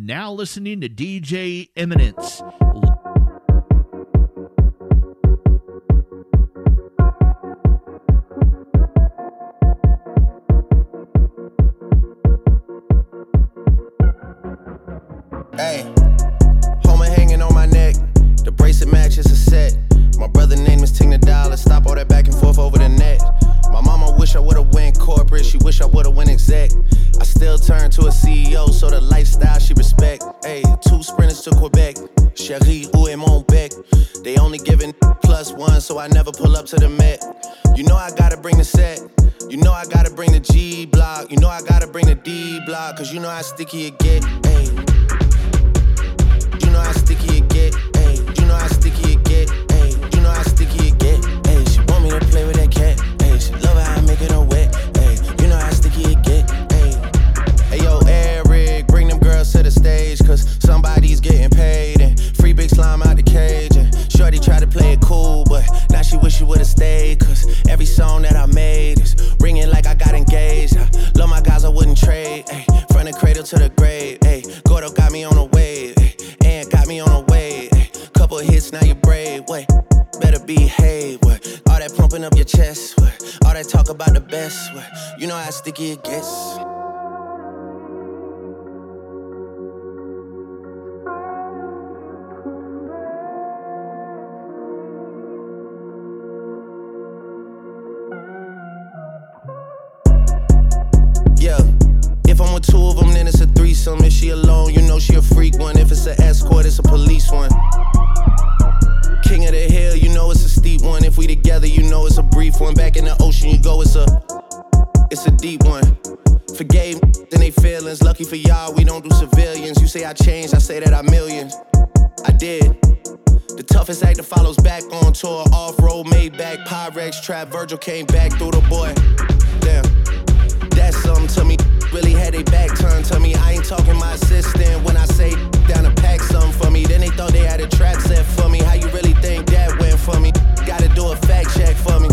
Now listening to DJ Eminence. One, so I never pull up to the Met. You know I gotta bring the set. You know I gotta bring the G block. You know I gotta bring the D block. Cause you know how sticky it get. Hey. You know how sticky it get. Hey. You know how sticky it get. Hey. You know how sticky it get. Hey. She want me to play with that cat. Hey. She love how I make it all wet. Hey. You know how sticky it get. Hey yo, Eric, bring them girls to the stage. Cause somebody's getting paid. And free big slime out the cage. And Shorty tried to play it cool, would've stayed. Cause every song that I made is ringing like I got engaged. I love my guys, I wouldn't trade. Ay, from the cradle to the grave. Ay, Gordo got me on a wave. Ay, and got me on a wave. Ay, couple hits, now you brave. Wait, better behave. What? All that pumping up your chest. What? All that talk about the best. What? You know how sticky it gets. Two of them, then it's a threesome. If she alone, you know she a freak one. If it's an escort, it's a police one. King of the hill, you know it's a steep one. If we together, you know it's a brief one. Back in the ocean, you go, it's a, it's a deep one. Forgave then they feelings. Lucky for y'all, we don't do civilians. You say I changed, I say that I millions. I did. The toughest actor follows back on tour. Off road, made back, Pyrex, trap. Virgil came back through the boy. Talking my assistant when I say down to pack something for me. Then they thought they had a trap set for me. How you really think that went for me? Gotta do a fact check for me.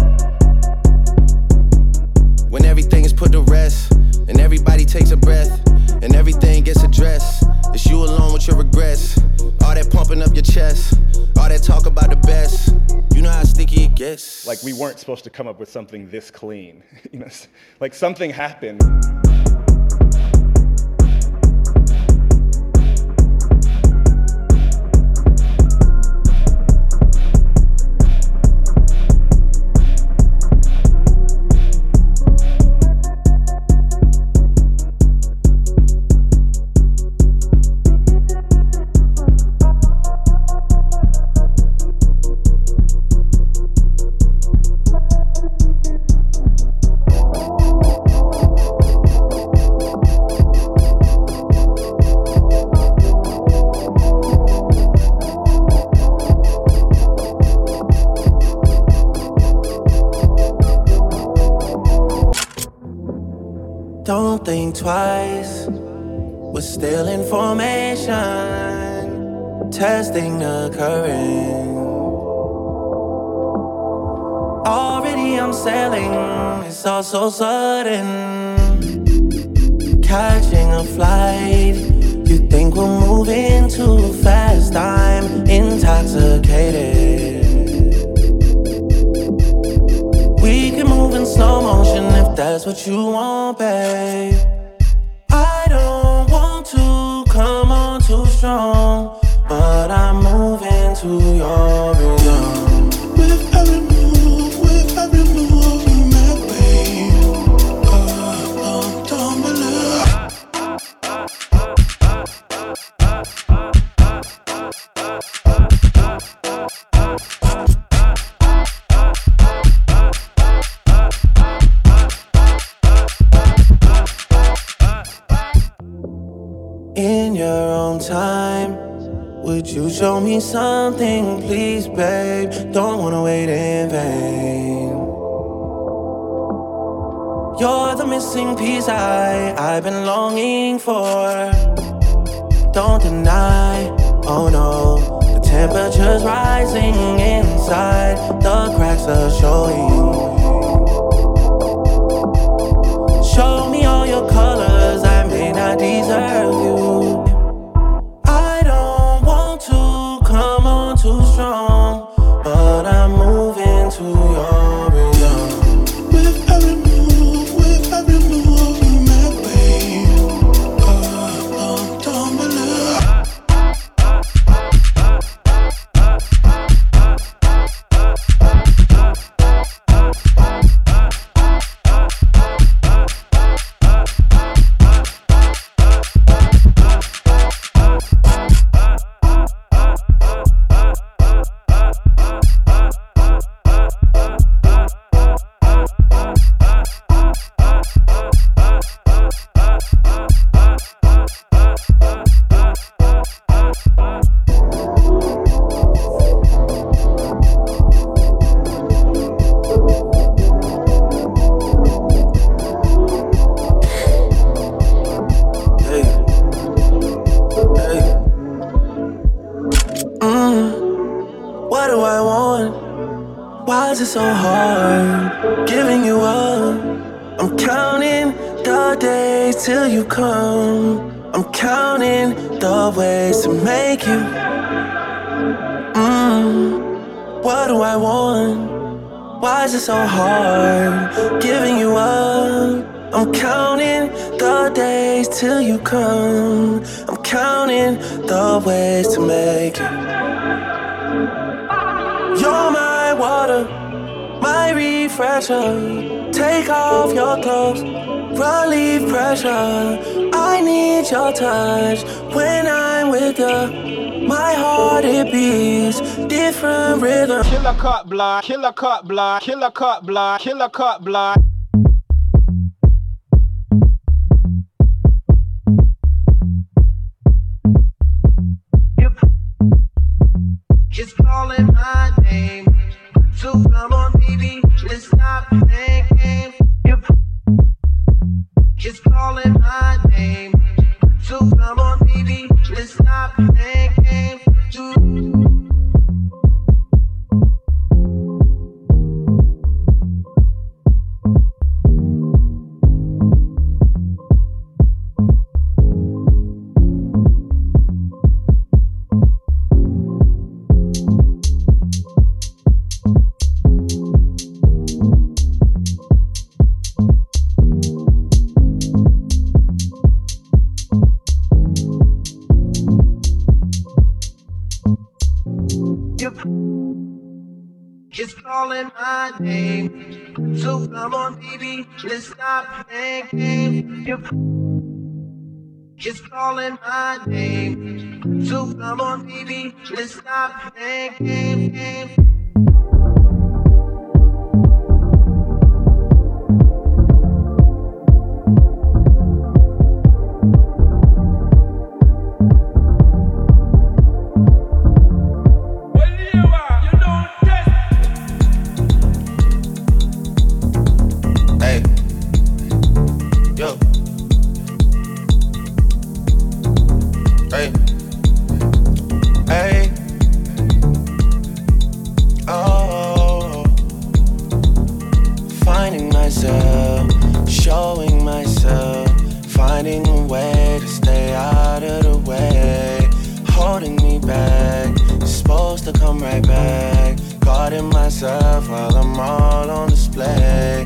When everything is put to rest, and everybody takes a breath, and everything gets addressed, it's you alone with your regrets. All that pumping up your chest, all that talk about the best. You know how sticky it gets. Like we weren't supposed to come up with something this clean. you know, like something happened. So sudden. Catching a flight, you think we're moving too fast. I'm intoxicated. We can move in slow motion if that's what you want, babe. I don't want to come on too strong, but I'm moving to your rhythm. Time, would you show me something, please, babe? Don't wanna wait in vain. You're the missing piece I, I've been longing for. Don't deny, oh no, the temperature's rising inside, the cracks are showing. So hard giving you up? I'm counting the days till you come. I'm counting the ways to make you. Mmm, what do I want? Why is it so hard giving you up? I'm counting the days till you come. I'm counting the ways to make it. You're my water, my refresher. Take off your clothes, relieve pressure. I need your touch when I'm with you. My heart it beats different rhythm. Killer cut block, killer cut block, killer cut block, killer cut block. It's calling my let's calling my name. So come on, baby, let's stop playing games. It's calling my name. So come on, baby, let's stop playing games. Myself while I'm all on display.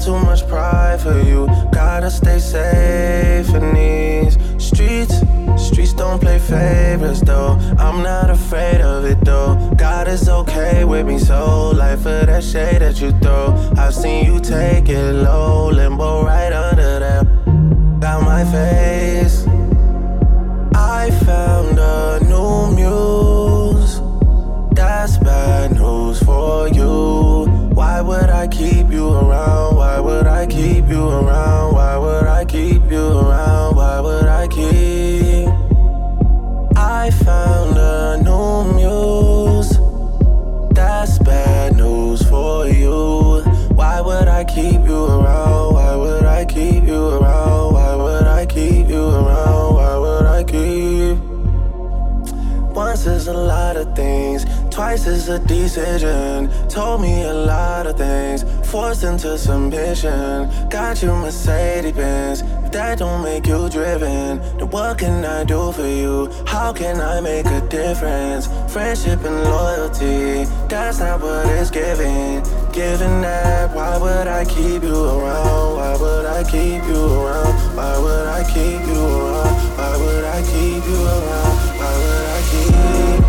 Too much pride for you. Gotta stay safe in these streets. Streets don't play favorites though. I'm not afraid of it though. God is okay with me, so life for that shade that you throw. I've seen you take it low, limbo right under there. Got my face. Twice is a decision. Told me a lot of things, forced into submission. Got you Mercedes Benz, that don't make you driven, then what can I do for you? How can I make a difference? Friendship and loyalty, that's not what it's giving. Given that, why would I keep you around? Why would I keep you around? Why would I keep you around? Why would I keep you around? Why would I keep?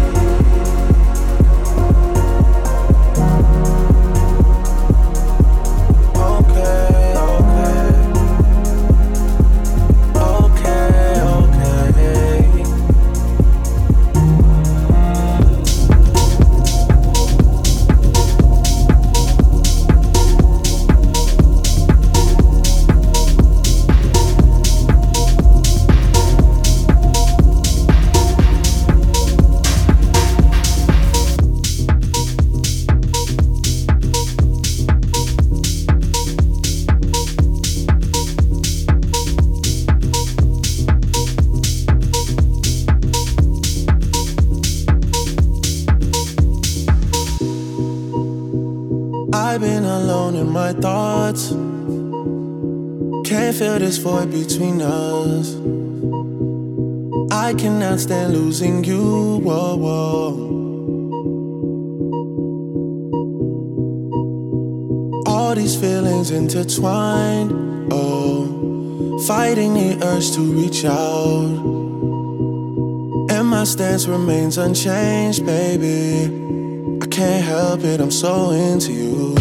I've been alone in my thoughts. Can't feel this void between us. I cannot stand losing you. Whoa, whoa. All these feelings intertwined. Oh, fighting the urge to reach out. And my stance remains unchanged, baby. I can't help it, I'm so into you.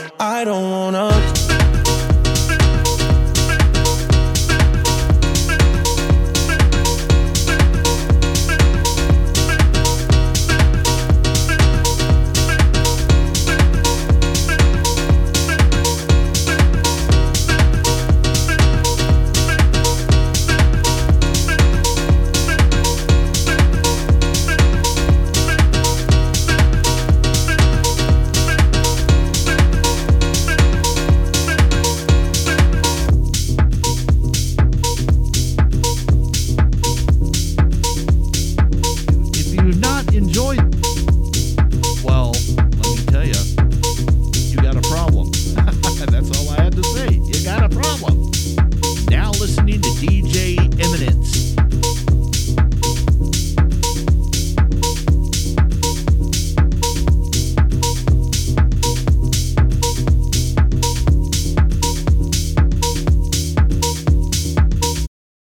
I don't wanna